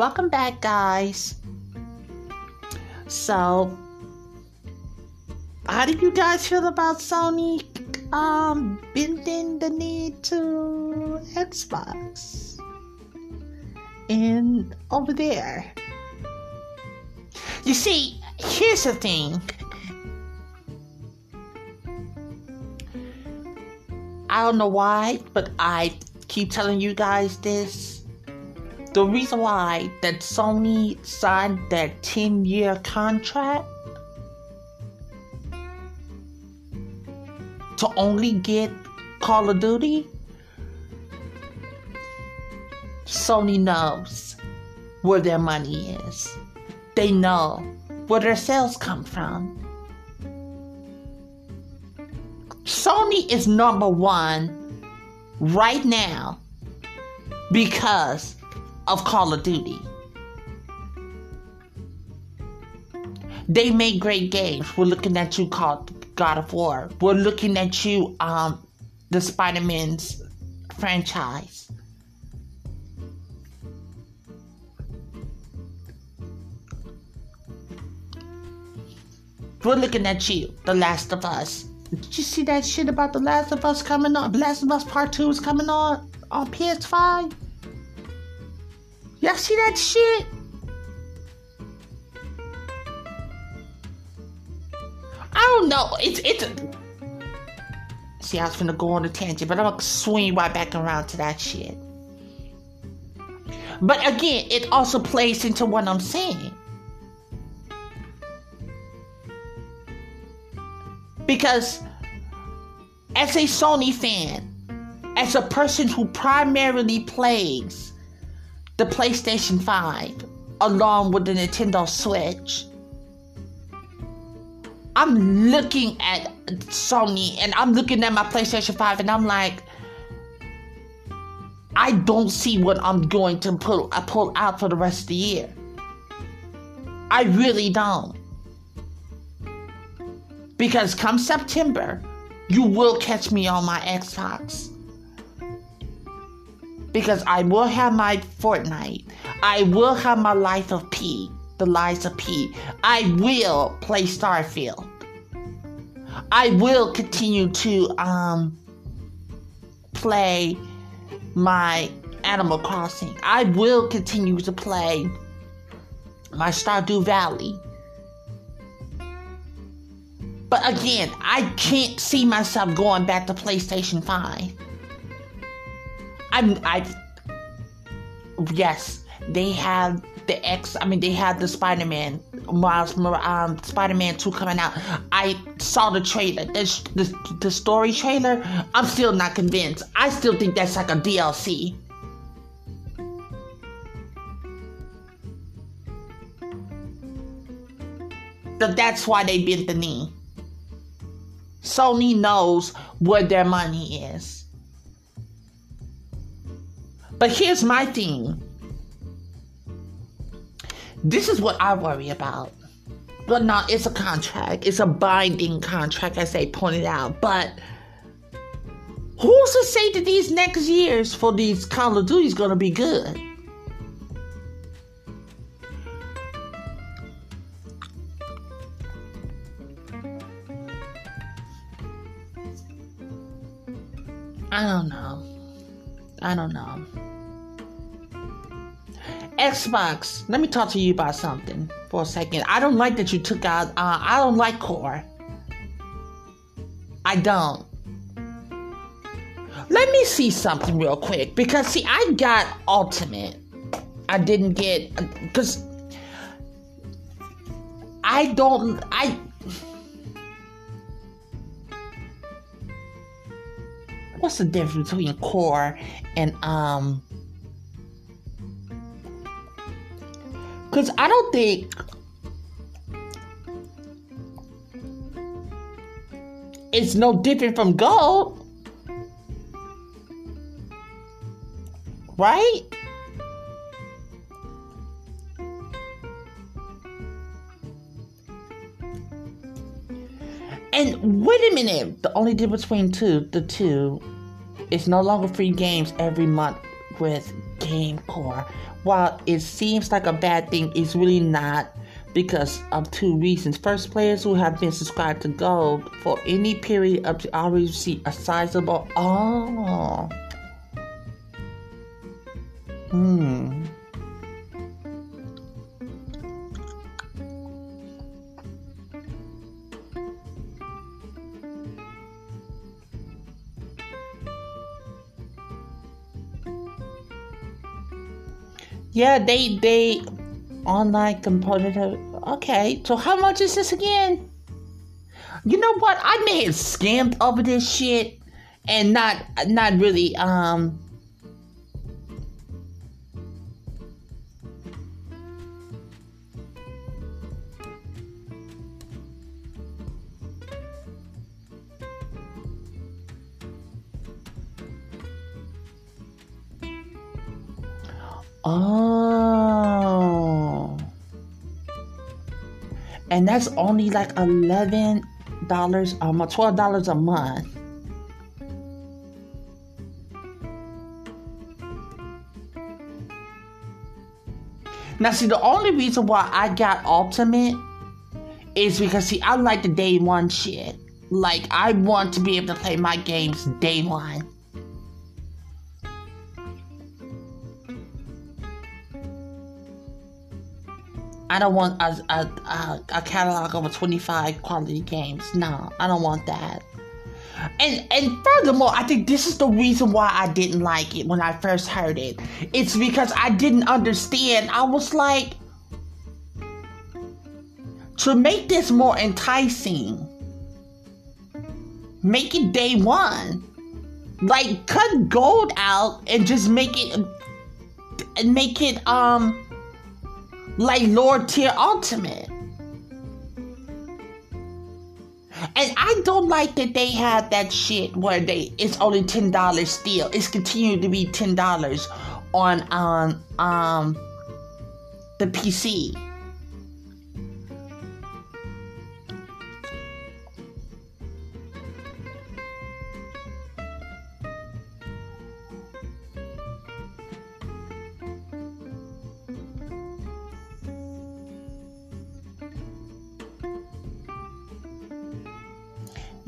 Welcome back, guys. So, how do you guys feel about Sony um bending the knee to Xbox? And over there. You see, here's the thing. I don't know why, but I keep telling you guys this. The reason why that Sony signed that 10 year contract to only get Call of Duty, Sony knows where their money is. They know where their sales come from. Sony is number one right now because of Call of Duty. They make great games. We're looking at you called God of War. We're looking at you, um, the Spider Man's franchise. We're looking at you, The Last of Us. Did you see that shit about The Last of Us coming on? The Last of Us Part 2 is coming on on PS5? Y'all see that shit? I don't know. It's it's. See, I was gonna go on a tangent, but I'm gonna swing right back around to that shit. But again, it also plays into what I'm saying. Because as a Sony fan, as a person who primarily plays the PlayStation 5 along with the Nintendo Switch, I'm looking at Sony and I'm looking at my PlayStation 5 and I'm like, I don't see what I'm going to pull, uh, pull out for the rest of the year. I really don't. Because come September, you will catch me on my Xbox. Because I will have my Fortnite. I will have my Life of P. The Lies of P. I will play Starfield. I will continue to um play my Animal Crossing. I will continue to play my Stardew Valley. But again, I can't see myself going back to PlayStation 5. I'm I yes, they have the X I mean they have the Spider-Man Miles um Spider-Man 2 coming out. I saw the trailer. The, the, the story trailer, I'm still not convinced. I still think that's like a DLC. But that's why they bent the knee. Sony knows where their money is. But here's my thing. This is what I worry about. But no, it's a contract. It's a binding contract, as they pointed out. But who's to say that these next years for these Call of Duty is gonna be good? I don't know. I don't know. Xbox, let me talk to you about something for a second. I don't like that you took out, uh, I don't like Core. I don't. Let me see something real quick because, see, I got Ultimate. I didn't get, because I don't, I, what's the difference between core and um Because I don't think it's no different from gold. Right? And wait a minute, the only difference between two, the two, is no longer free games every month with game GameCore. While it seems like a bad thing, it's really not because of two reasons. First, players who have been subscribed to Gold for any period up to already receive a sizable oh. Hmm. Yeah, they they online component of okay. So how much is this again? You know what? I may have scammed over this shit and not not really um that's only like eleven dollars month, twelve dollars a month. Now, see, the only reason why I got Ultimate is because, see, I like the day one shit. Like, I want to be able to play my games day one. Don't want a, a, a, a catalog of 25 quality games. No, I don't want that. And and furthermore, I think this is the reason why I didn't like it when I first heard it. It's because I didn't understand. I was like, to make this more enticing, make it day one. Like cut gold out and just make it and make it um like Lord Tier Ultimate. And I don't like that they have that shit where they it's only ten dollars still. It's continued to be ten dollars on um um the PC.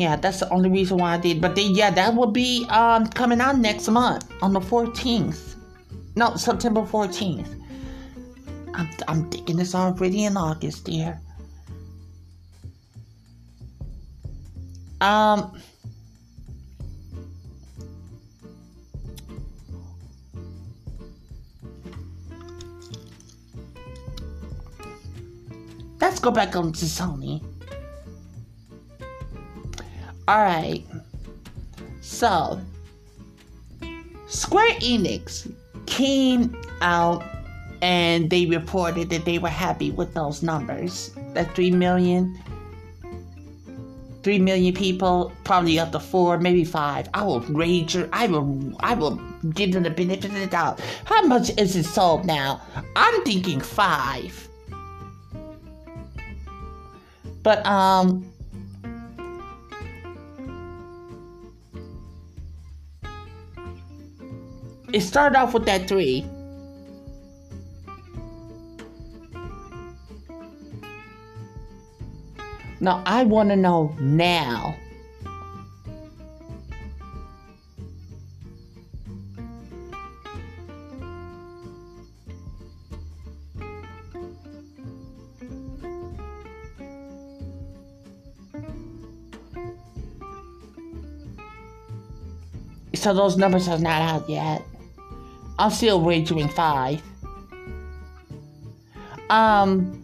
Yeah, that's the only reason why I did. But then, yeah, that will be um, coming out next month on the 14th. No, September 14th. I'm, I'm thinking it's already in August, dear. Um. Let's go back on to Sony. Alright. So, Square Enix came out and they reported that they were happy with those numbers. That 3 million. 3 million people, probably up to 4, maybe 5. I will wager, I will I will give them the benefit of the doubt. How much is it sold now? I'm thinking 5. But um It started off with that three. Now I want to know now. So those numbers are not out yet. I'm still wagering five. Um,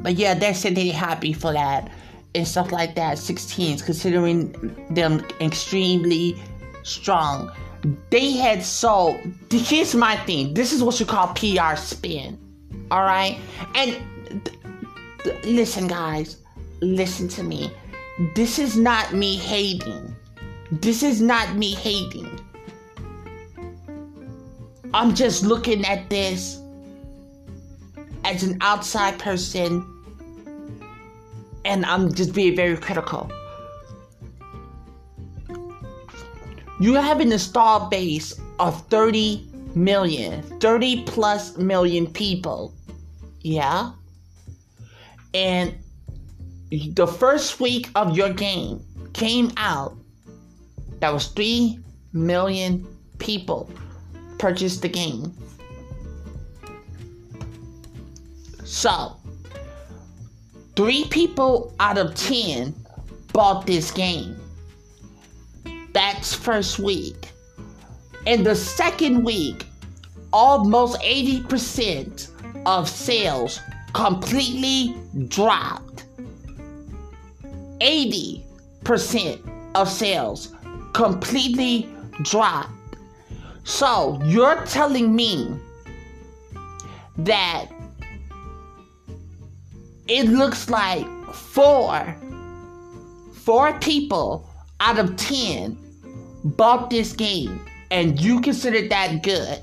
but yeah, they're sitting happy for that and stuff like that. 16s, considering them extremely strong. They had so. Here's my thing. This is what you call PR spin. All right? And th- th- listen, guys, listen to me. This is not me hating. This is not me hating. I'm just looking at this as an outside person and I'm just being very critical. You have an installed base of 30 million, 30 plus million people. Yeah? And the first week of your game came out, that was 3 million people purchased the game. So, three people out of 10 bought this game. That's first week. In the second week, almost 80% of sales completely dropped. 80% of sales completely dropped. So you're telling me that it looks like four, four people out of 10 bought this game and you consider that good.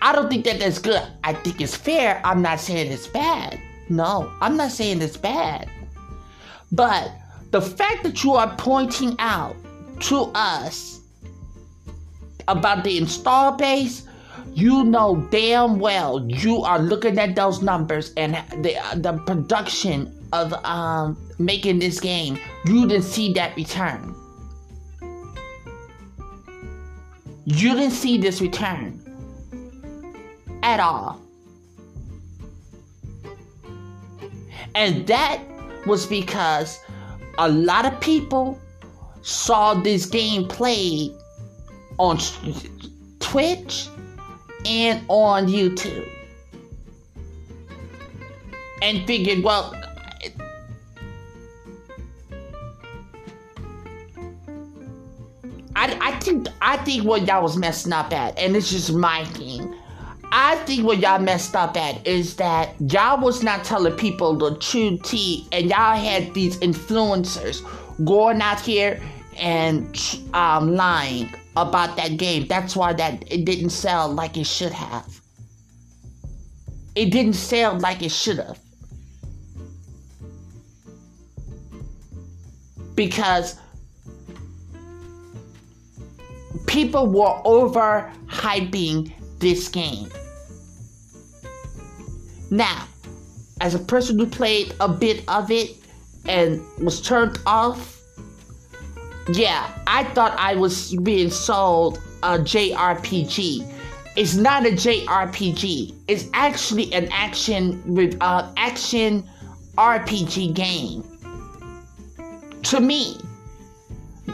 I don't think that that's good. I think it's fair. I'm not saying it's bad. No, I'm not saying it's bad. But the fact that you are pointing out to us about the install base, you know damn well you are looking at those numbers and the the production of um making this game. You didn't see that return. You didn't see this return at all. And that was because a lot of people saw this game played on Twitch and on YouTube. And figured, well, I, I think I think what y'all was messing up at, and it's just my thing. I think what y'all messed up at is that y'all was not telling people the true tea, and y'all had these influencers going out here and um, lying about that game. That's why that it didn't sell like it should have. It didn't sell like it should have. Because people were over hyping this game. Now, as a person who played a bit of it and was turned off, yeah, I thought I was being sold a JRPG. It's not a JRPG. It's actually an action with uh, action RPG game. To me,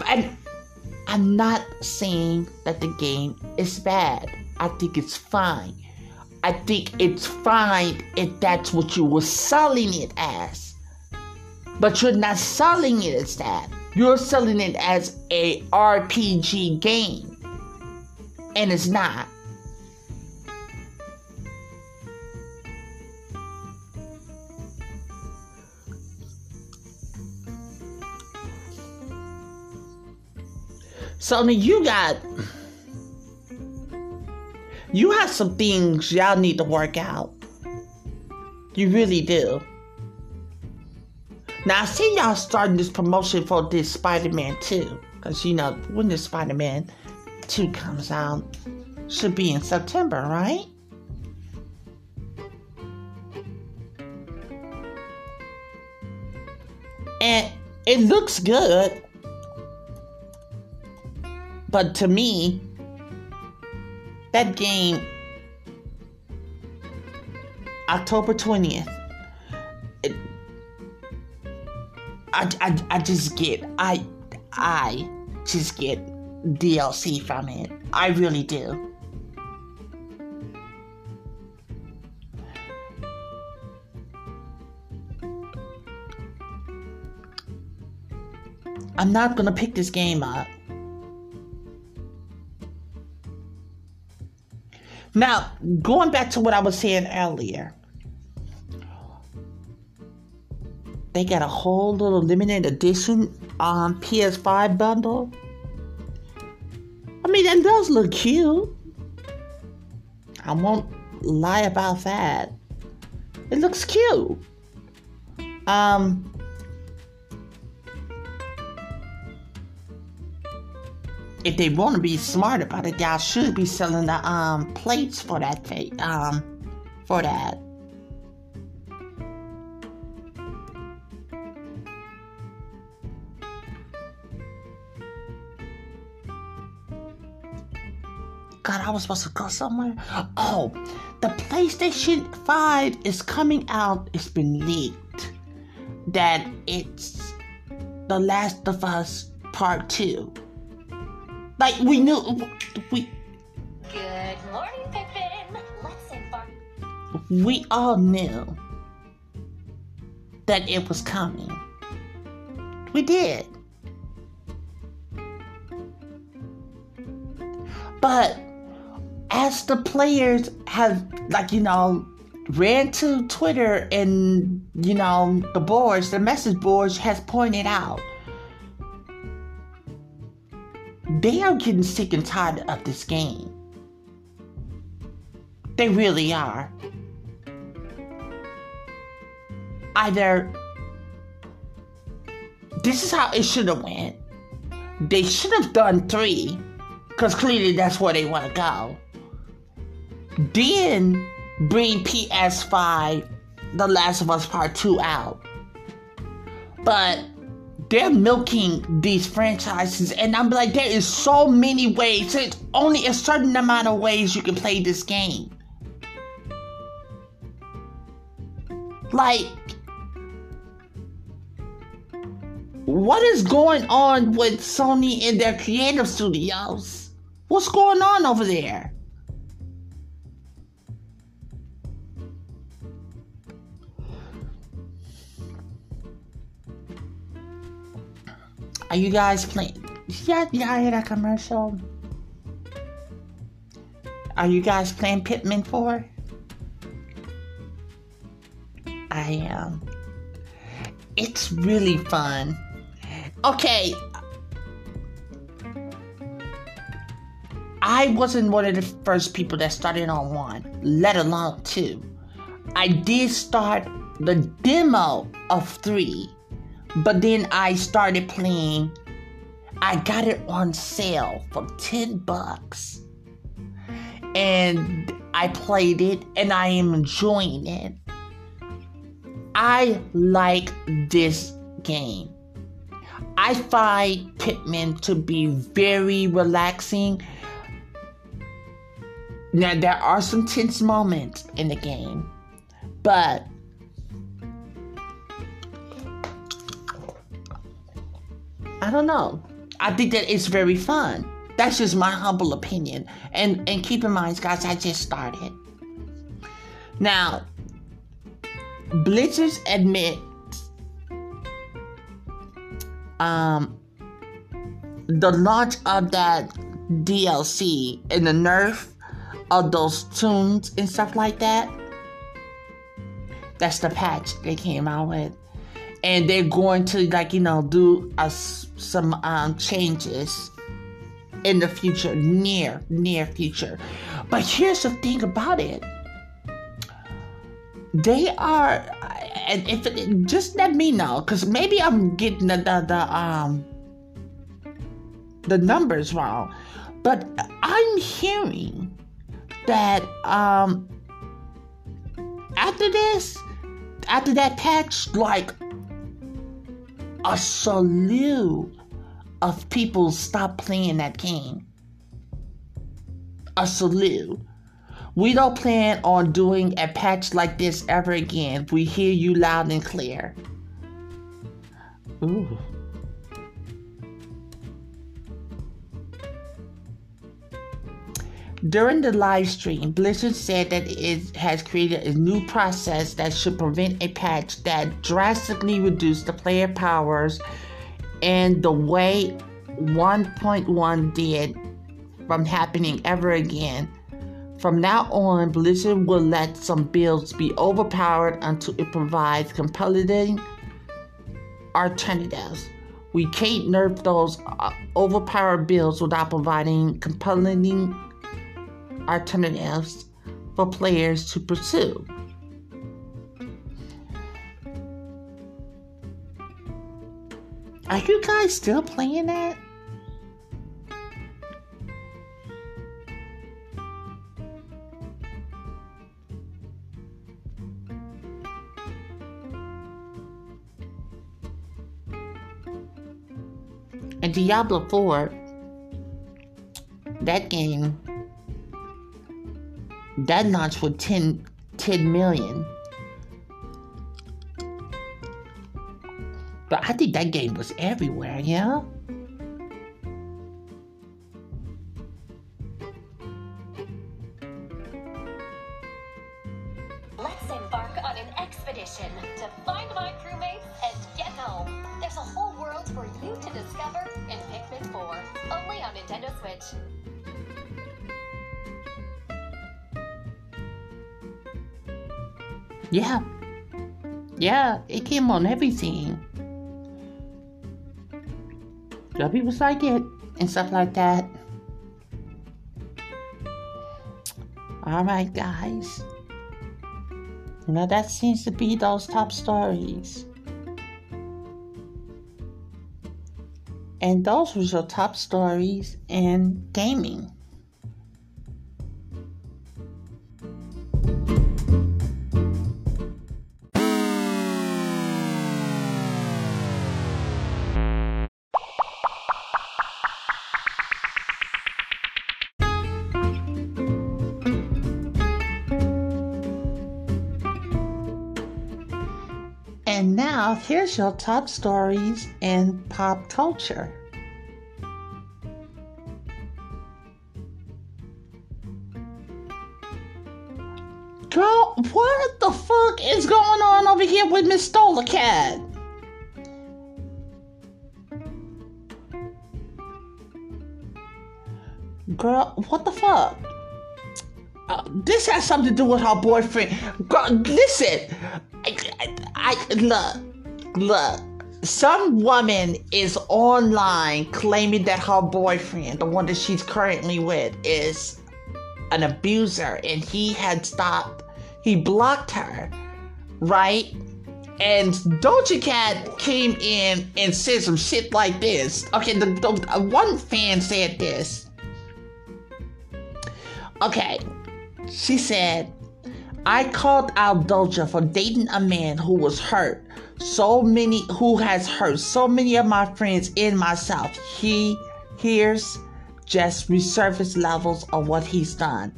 and I'm not saying that the game is bad. I think it's fine. I think it's fine if that's what you were selling it as. But you're not selling it as that. You're selling it as a RPG game. And it's not. Sony, you got you have some things y'all need to work out. You really do. Now I see y'all starting this promotion for this Spider-Man 2. Cause you know when the Spider-Man 2 comes out should be in September, right? And it looks good. But to me, that game, October 20th, I, I, just get, I, I just get DLC from it. I really do. I'm not gonna pick this game up. Now, going back to what I was saying earlier, they got a whole little limited edition um, PS5 bundle. I mean, that does look cute. I won't lie about that. It looks cute. Um, if they want to be smart about it, y'all should be selling the um plates for that um for that. God, I was supposed to go somewhere. Oh, the PlayStation 5 is coming out. It's been leaked that it's The Last of Us Part 2. Like we knew we Good morning, Pippin. Let's we all knew that it was coming. We did. But as the players have like you know ran to Twitter and you know the boards, the message boards has pointed out they are getting sick and tired of this game. They really are. Either this is how it should have went. They should have done three, because clearly that's where they want to go. Then bring PS5, The Last of Us Part 2 out. But they're milking these franchises, and I'm like, there is so many ways. There's only a certain amount of ways you can play this game. Like, what is going on with Sony and their creative studios? What's going on over there? Are you guys playing? Yeah, yeah, I hear that commercial. Are you guys playing Pikmin 4? I am. It's really fun. Okay. I wasn't one of the first people that started on one, let alone two. I did start the demo of three but then I started playing. I got it on sale for 10 bucks. And I played it and I am enjoying it. I like this game. I find Pikmin to be very relaxing. Now, there are some tense moments in the game, but I don't know. I think that it's very fun. That's just my humble opinion. And and keep in mind, guys, I just started. Now, Blizzard admit um the launch of that DLC and the nerf of those tunes and stuff like that. That's the patch they came out with and they're going to like you know do a, some um, changes in the future near near future. But here's the thing about it. They are and if it, just let me know because maybe i'm getting the, the, the um the numbers wrong. But i'm hearing that um after this after that patch like a slew of people stop playing that game. A slew. We don't plan on doing a patch like this ever again. We hear you loud and clear. Ooh. During the live stream, Blizzard said that it has created a new process that should prevent a patch that drastically reduced the player powers and the way 1.1 did from happening ever again. From now on, Blizzard will let some builds be overpowered until it provides compelling alternatives. We can't nerf those uh, overpowered builds without providing compelling alternatives for players to pursue. Are you guys still playing that? And Diablo 4, that game, that launched with 10, 10 million. But I think that game was everywhere, yeah? Let's embark on an expedition to find my crewmates and get home. There's a whole world for you to discover in Pikmin 4, only on Nintendo Switch. Yeah. Yeah, it came on everything. Some people like it and stuff like that. Alright, guys. Now that seems to be those top stories. And those were your top stories in gaming. Here's your top stories in pop culture. Girl, what the fuck is going on over here with Miss Stola Cat? Girl, what the fuck? Uh, this has something to do with her boyfriend. Girl, listen, I, I, I look, look. Some woman is online claiming that her boyfriend, the one that she's currently with, is an abuser, and he had stopped. He blocked her, right? And Doja Cat came in and said some shit like this. Okay, the, the one fan said this. Okay, she said, I called out Doja for dating a man who was hurt. So many, who has hurt so many of my friends and myself. He hears just resurface levels of what he's done.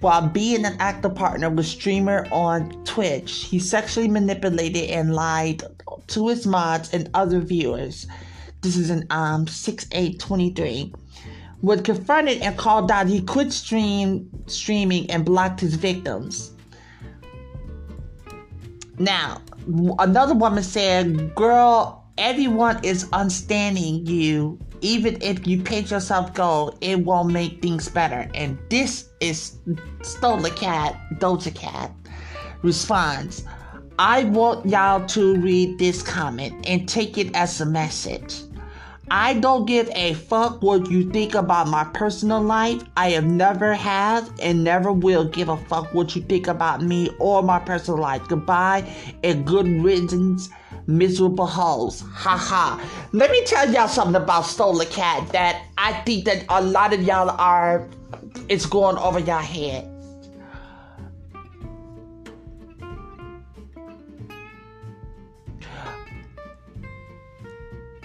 While being an active partner with streamer on Twitch, he sexually manipulated and lied to his mods and other viewers. This is in um 6823 was confronted and called out. He quit stream streaming and blocked his victims. Now, another woman said, "Girl, everyone is understanding you. Even if you paint yourself gold, it won't make things better." And this is Stola Cat, Doja Cat responds. I want y'all to read this comment and take it as a message. I don't give a fuck what you think about my personal life. I have never have and never will give a fuck what you think about me or my personal life. Goodbye and good riddance, miserable hoes. Ha ha. Let me tell y'all something about Stola Cat that I think that a lot of y'all are, it's going over your head.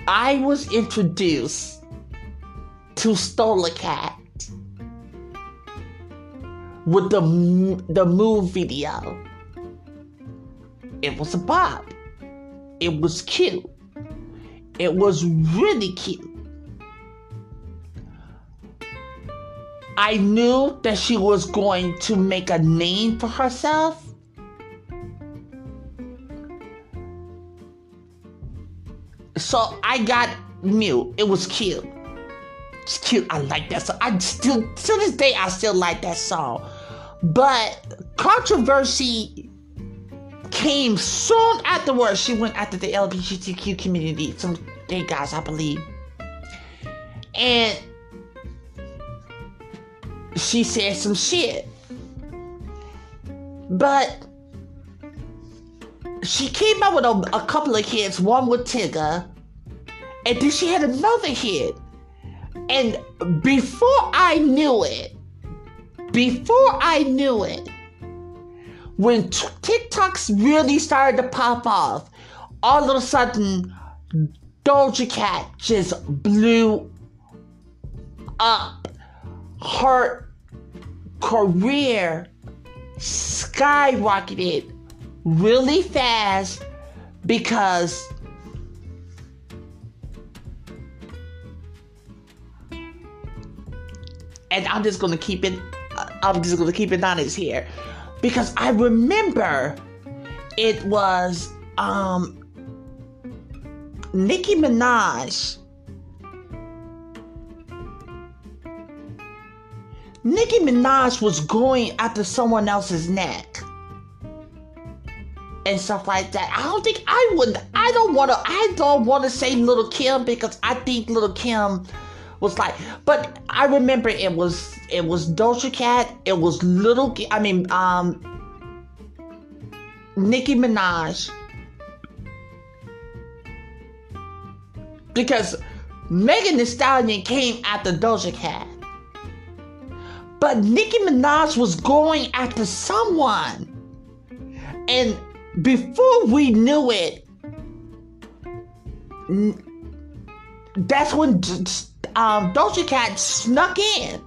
I was introduced to Stola Cat with the the move video. It was a bop. It was cute. It was really cute. I knew that she was going to make a name for herself. So I got mute. It was cute. It's cute. I like that song. I still, to this day, I still like that song. But controversy came soon afterwards. She went after the LGBTQ community, some gay guys, I believe. And she said some shit. But she came out with a, a couple of hits, one with Tyga, and then she had another hit. And before I knew it, before I knew it, when t- TikToks really started to pop off, all of a sudden, Doja Cat just blew up. Her career skyrocketed really fast because and I'm just gonna keep it I'm just gonna keep it honest here because I remember it was um Nicki Minaj. Nicki Minaj was going after someone else's neck and stuff like that. I don't think I wouldn't. I don't want to. I don't want to say Little Kim because I think Little Kim was like. But I remember it was it was Doja Cat. It was Little. I mean, um, Nicki Minaj. Because Megan Thee Stallion came after Doja Cat. But Nicki Minaj was going after someone. And before we knew it, that's when um, Doja Cat snuck in.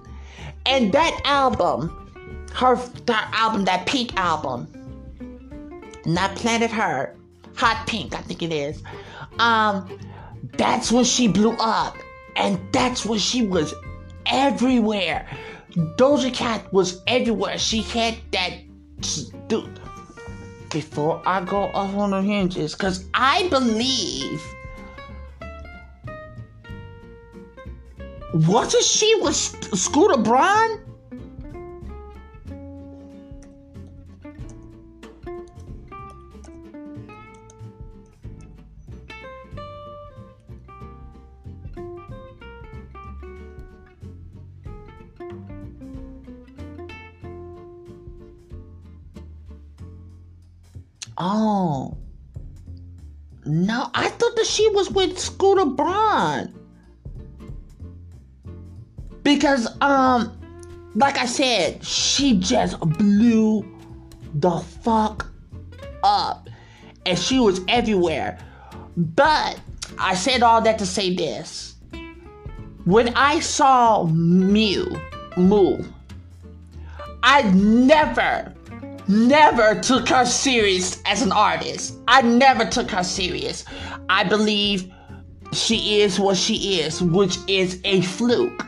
And that album, her that album, that pink album, not Planet Her, Hot Pink, I think it is. Um, that's when she blew up. And that's when she was everywhere. Doja Cat was everywhere. She had that before I go off on the hinges, because I believe wasn't she with Scooter Braun? Oh. No, I thought that she was with Scooter Braun. Because, um, like I said, she just blew the fuck up. And she was everywhere. But I said all that to say this. When I saw Mew, Moo, I never never took her serious as an artist. I never took her serious. I believe she is what she is, which is a fluke.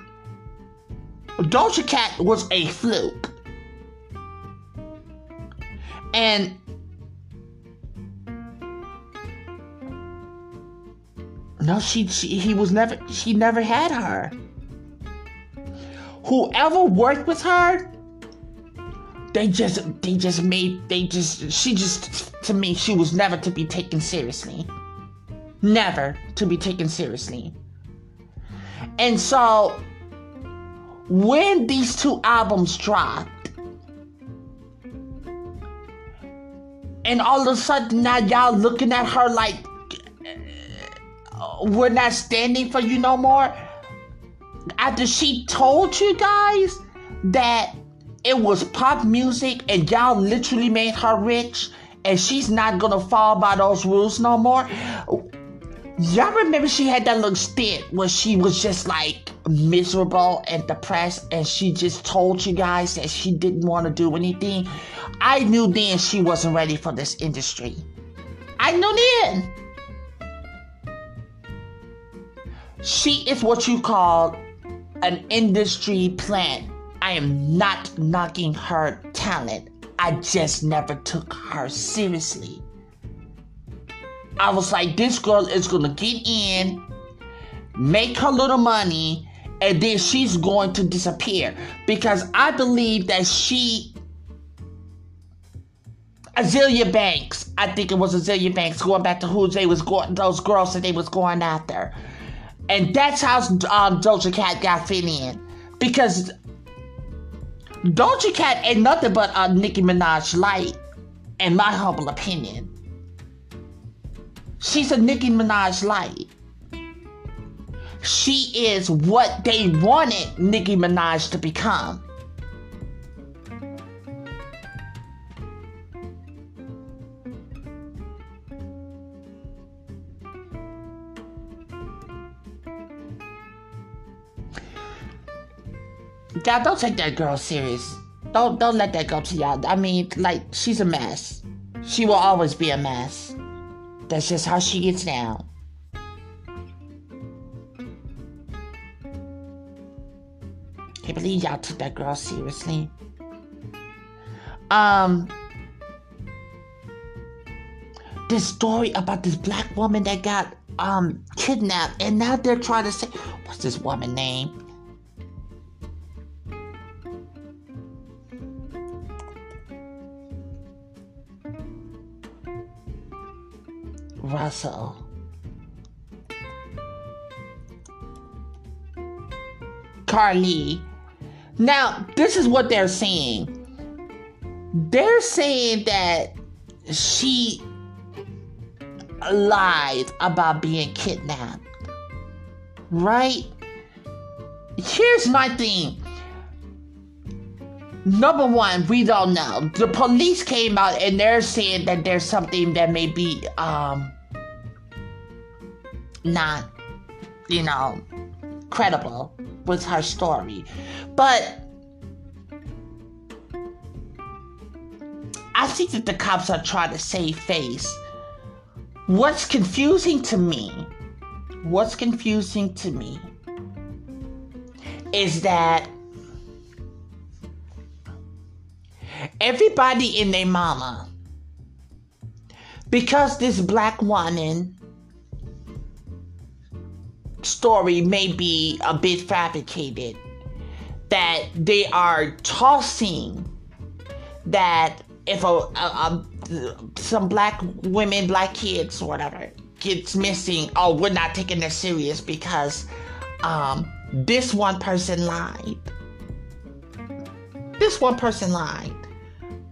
Doja Cat was a fluke. And no, she, she he was never she never had her. Whoever worked with her they just they just made they just she just to me she was never to be taken seriously. Never to be taken seriously. And so when these two albums dropped and all of a sudden now y'all looking at her like uh, we're not standing for you no more after she told you guys that it was pop music and y'all literally made her rich and she's not gonna fall by those rules no more. Y'all remember she had that little stint where she was just like miserable and depressed and she just told you guys that she didn't want to do anything. I knew then she wasn't ready for this industry. I knew then. She is what you call an industry plant I am not knocking her talent. I just never took her seriously. I was like, this girl is gonna get in, make her little money, and then she's going to disappear. Because I believe that she Azealia Banks. I think it was Azealia Banks going back to who they was going, those girls that they was going after. And that's how um, Doja Cat got fit in. Because Doja Cat ain't nothing but a Nicki Minaj light, in my humble opinion. She's a Nicki Minaj light. She is what they wanted Nicki Minaj to become. Y'all don't take that girl serious. Don't don't let that go to y'all. I mean, like she's a mess. She will always be a mess. That's just how she gets down. Can't believe y'all took that girl seriously. Um, this story about this black woman that got um kidnapped, and now they're trying to say, what's this woman name? Russell. Carlee. Now, this is what they're saying. They're saying that she lied about being kidnapped. Right? Here's my thing. Number one, we don't know. The police came out and they're saying that there's something that may be um not, you know, credible with her story. But I think that the cops are trying to save face. What's confusing to me, what's confusing to me is that everybody in their mama, because this black woman story may be a bit fabricated, that they are tossing that if a, a, a, some black women, black kids, whatever, gets missing, oh, we're not taking this serious because um, this one person lied. This one person lied.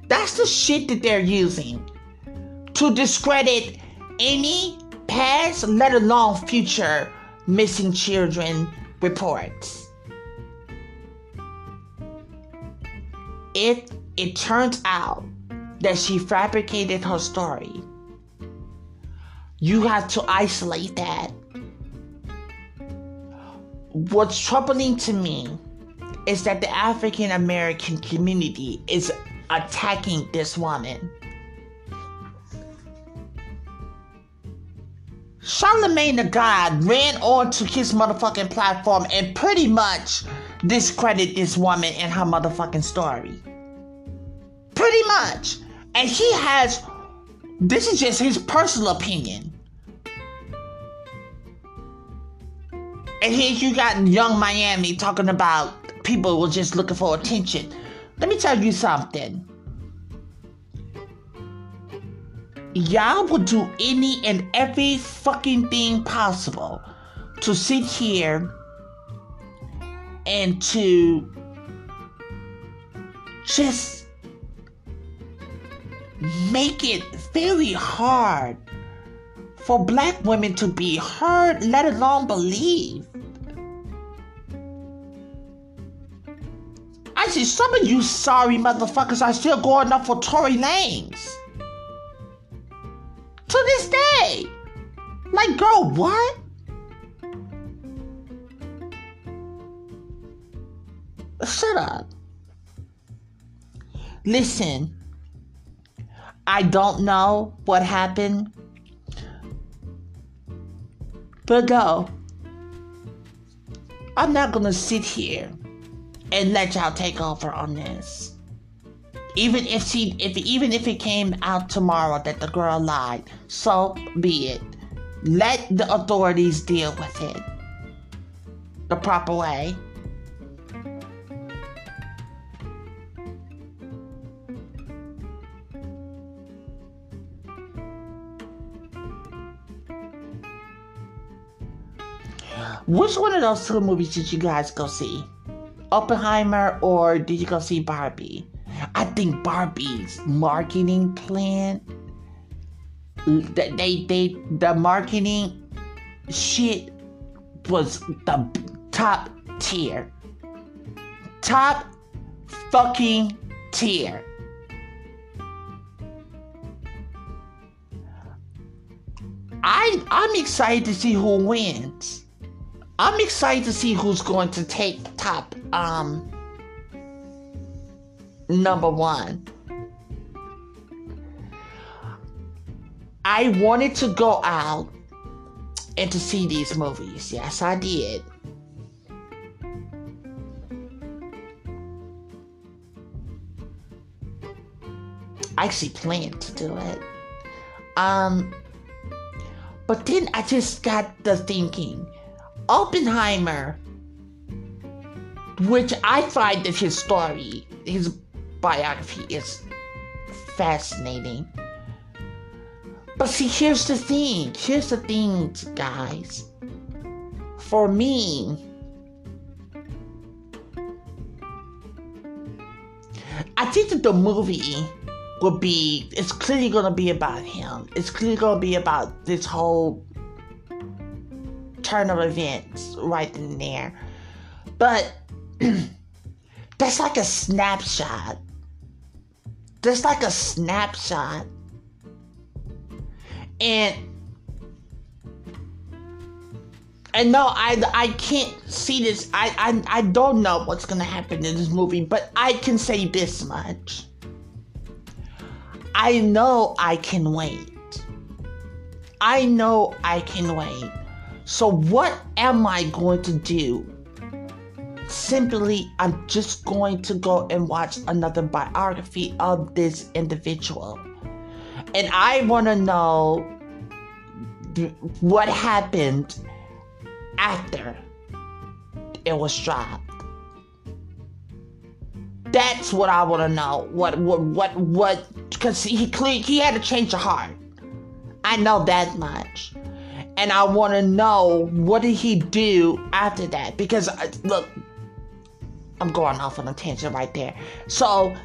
That's the shit that they're using to discredit any past, let alone future missing children reports. If it turns out that she fabricated her story, you have to isolate that. What's troubling to me is that the African American community is attacking this woman. Charlemagne the God ran onto his motherfucking platform and pretty much discredit this woman and her motherfucking story. Pretty much. And he has, this is just his personal opinion. And here you got Yung Miami talking about people were just looking for attention. Let me tell you something. Y'all will do any and every fucking thing possible to sit here and to just make it very hard for black women to be heard, let alone believed. I see some of you sorry motherfuckers are still going up for Tory Lanez to this day. Like, girl, what? Shut up. Listen, I don't know what happened, but go. I'm not gonna sit here and let y'all take over on this even if she if even if it came out tomorrow that the girl lied so be it let the authorities deal with it the proper way Which one of those two movies did you guys go see? Oppenheimer or did you go see Barbie? I think Barbie's marketing plan, they they, the marketing shit was the top tier. Top fucking tier. I I'm excited to see who wins. I'm excited to see who's going to take top um number one. I wanted to go out and to see these movies. Yes, I did. I actually planned to do it. Um, but then I just got the thinking Oppenheimer, which I find that his story, his biography is fascinating. But see, here's the thing. Here's the thing, guys. For me, I think that the movie will be, it's clearly going to be about him. It's clearly going to be about this whole turn of events right in there. But that's like a snapshot. That's like a snapshot and and no, I I can't see this. I I I don't know what's gonna happen in this movie, but I can say this much. I know I can wait. I know I can wait. So what am I going to do? Simply, I'm just going to go and watch another biography of this individual and I want to know what happened after it was dropped. That's what I want to know. What what what what? Because he clearly, he had to change the heart. I know that much, and I want to know what did he do after that? Because uh, look, I'm going off on a tangent right there. So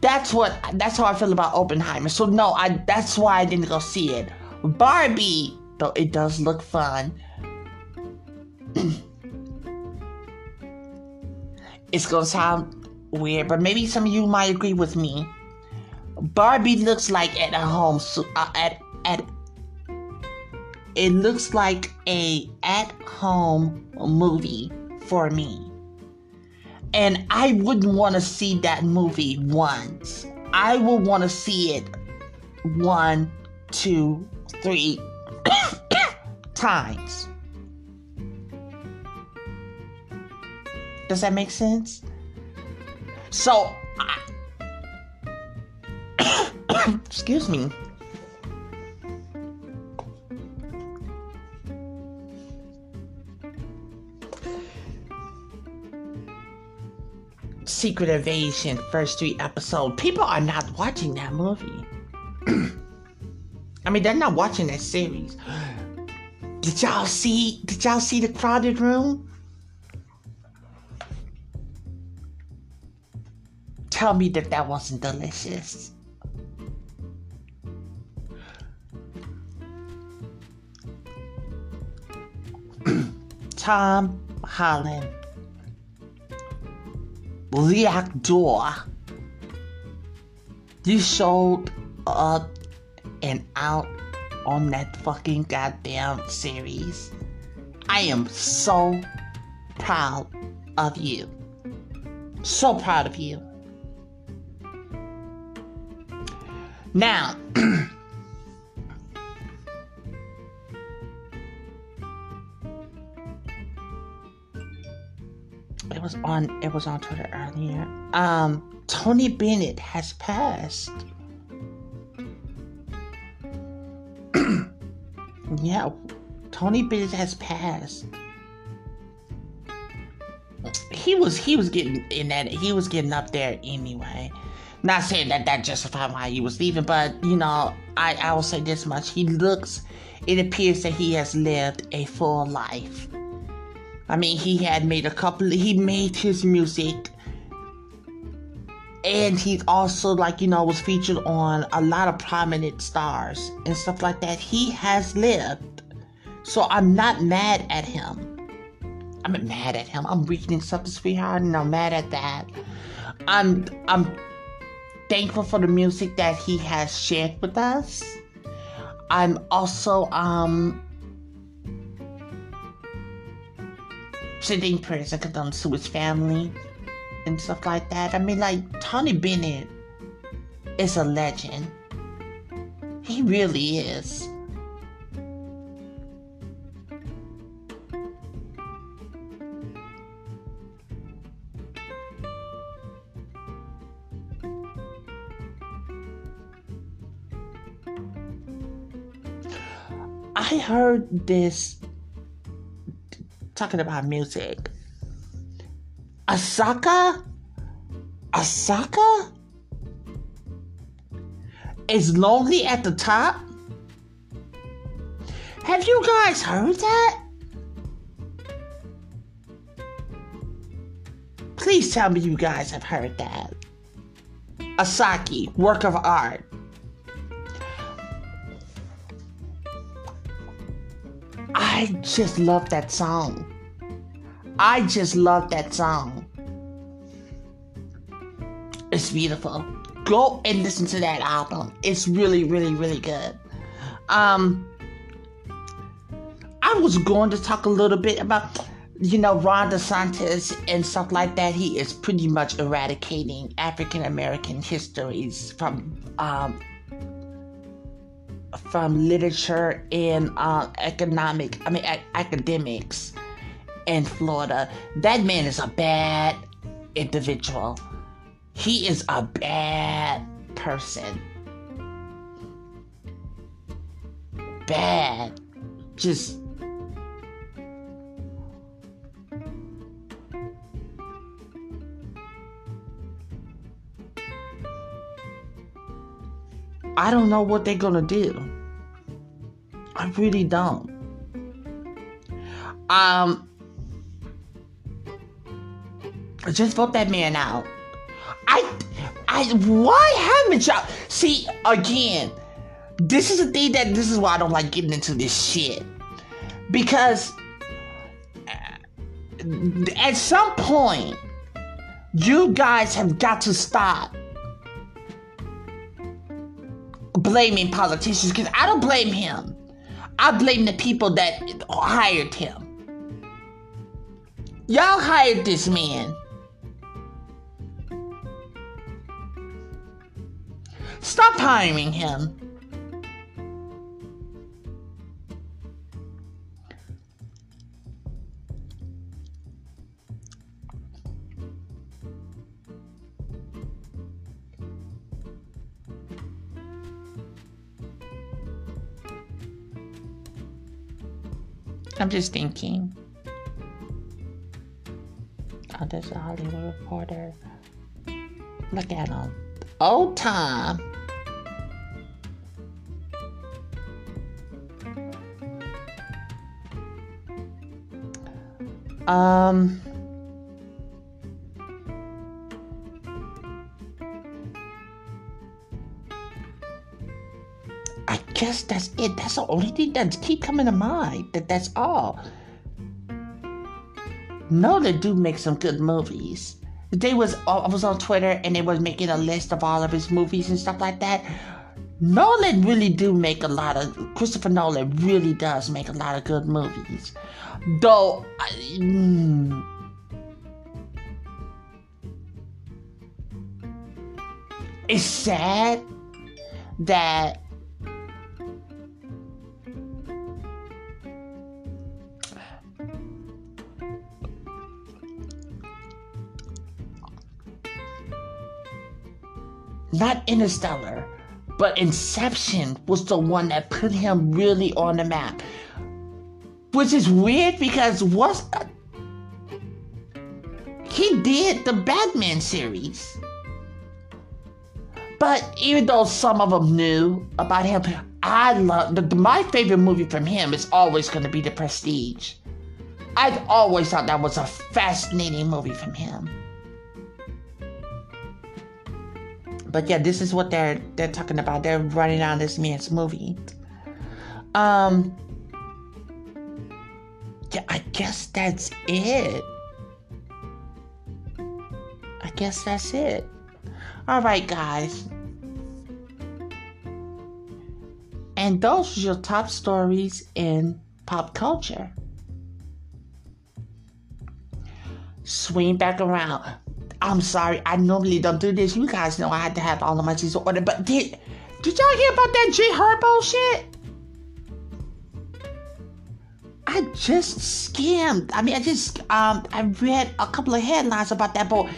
that's what that's how I feel about Oppenheimer. So no, I that's why I didn't go see it. Barbie, though it does look fun. it's gonna sound weird, but maybe some of you might agree with me. Barbie looks like at a home uh, at at it looks like a at home movie for me. And I wouldn't want to see that movie once. I would want to see it one, two, three times. Does that make sense? So, I, excuse me. Secret Invasion first three episode. People are not watching that movie. I mean, they're not watching that series. Did y'all see? Did y'all see the crowded room? Tell me that that wasn't delicious. Tom Holland the actor. You showed up and out on that fucking goddamn series. I am so proud of you. So proud of you. Now, on it was on Twitter earlier. Um, Tony Bennett has passed. yeah, Tony Bennett has passed. He was he was getting in that he was getting up there anyway. Not saying that that justified why he was leaving, but you know, I I will say this much: he looks it appears that he has lived a full life. I mean, he had made a couple, he made his music. And he's also, like, you know, was featured on a lot of prominent stars and stuff like that. He has lived. So I'm not mad at him. I'm mad at him. I'm reading something, sweetheart, and I'm mad at that. I'm I'm thankful for the music that he has shared with us. I'm also um sending prayers and condolences to his family and stuff like that. I mean, like Tony Bennett is a legend. He really is. I heard this talking about music. Asake? Asake? Is lonely at the top? Have you guys heard that? Please tell me you guys have heard that. Asake, work of art. I just love that song. I just love that song. It's beautiful. Go and listen to that album. It's really, really, really good. Um, I was going to talk a little bit about, you know, Ron DeSantis and stuff like that. He is pretty much eradicating African American histories from um, from literature and uh, economic, I mean, a- academics in Florida. That man is a bad individual. He is a bad person. Bad. Just. I don't know what they're gonna do. I really don't. Um, just vote that man out. I, I, why haven't y'all? See, again, this is the thing that this is why I don't like getting into this shit because uh, at some point, you guys have got to stop blaming politicians because I don't blame him. I blame the people that hired him. Y'all hired this man. Stop hiring him. I'm just thinking. Oh, there's a Hollywood reporter. Look at him. Old time. Um. Guess that's it. That's the only thing that keep coming to mind. That that's all. No, they do make some good movies. They was I was on Twitter and they was making a list of all of his movies and stuff like that. Nolan really do make a lot of Christopher Nolan really does make a lot of good movies. Though I, mm, it's sad that not Interstellar, but Inception was the one that put him really on the map. Which is weird because what's uh, he did the Batman series. But even though some of them knew about him, I love the, my favorite movie from him is always going to be The Prestige. I've always thought that was a fascinating movie from him. But yeah, this is what they're they're talking about. They're running on this man's movie. Um yeah, I guess that's it. I guess that's it. All right, guys. And those are your top stories in pop culture. Swing back around. I'm sorry, I normally don't do this. You guys know I had to have all of my season ordered, but did did y'all hear about that G Herbo shit? I just skimmed. I mean, I just um, I read a couple of headlines about that boy.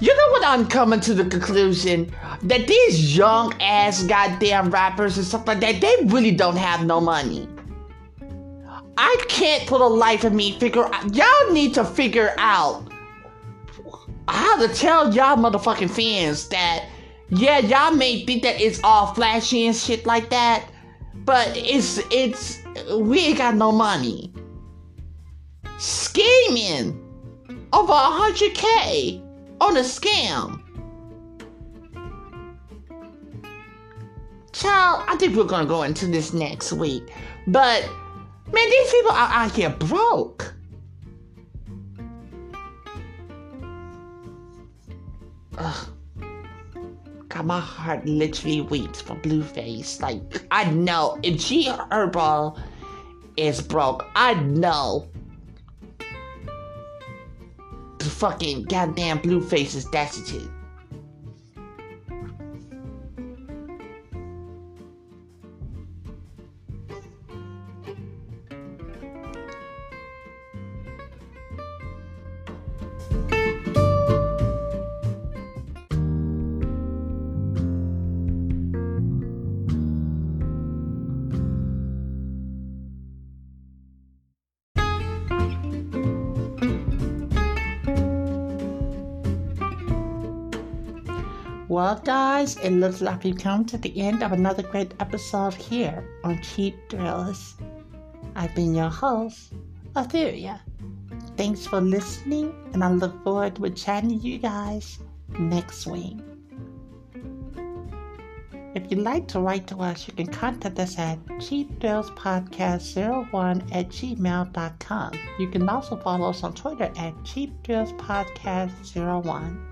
You know what? I'm coming to the conclusion that these young ass goddamn rappers and stuff like that, they really don't have no money. I can't for the life of me figure out. Y'all need to figure out how to tell y'all motherfucking fans that, yeah, y'all may think that it's all flashy and shit like that but it's it's we ain't got no money. Scheming over a hundred K on a scam. Child, I think we're gonna go into this next week. But man, these people are out here broke. Ugh. God, my heart literally weeps for Blueface. Like, I know if G Herbo is broke, I know the fucking goddamn Blueface is destitute. Well, guys, it looks like we've come to the end of another great episode here on Cheap Thrills. I've been your host, Etheria. Thanks for listening, and I look forward to chatting to you guys next week. If you'd like to write to us, you can contact us at cheapthrillspodcast01 at gmail.com. You can also follow us on Twitter at cheapthrillspodcast01.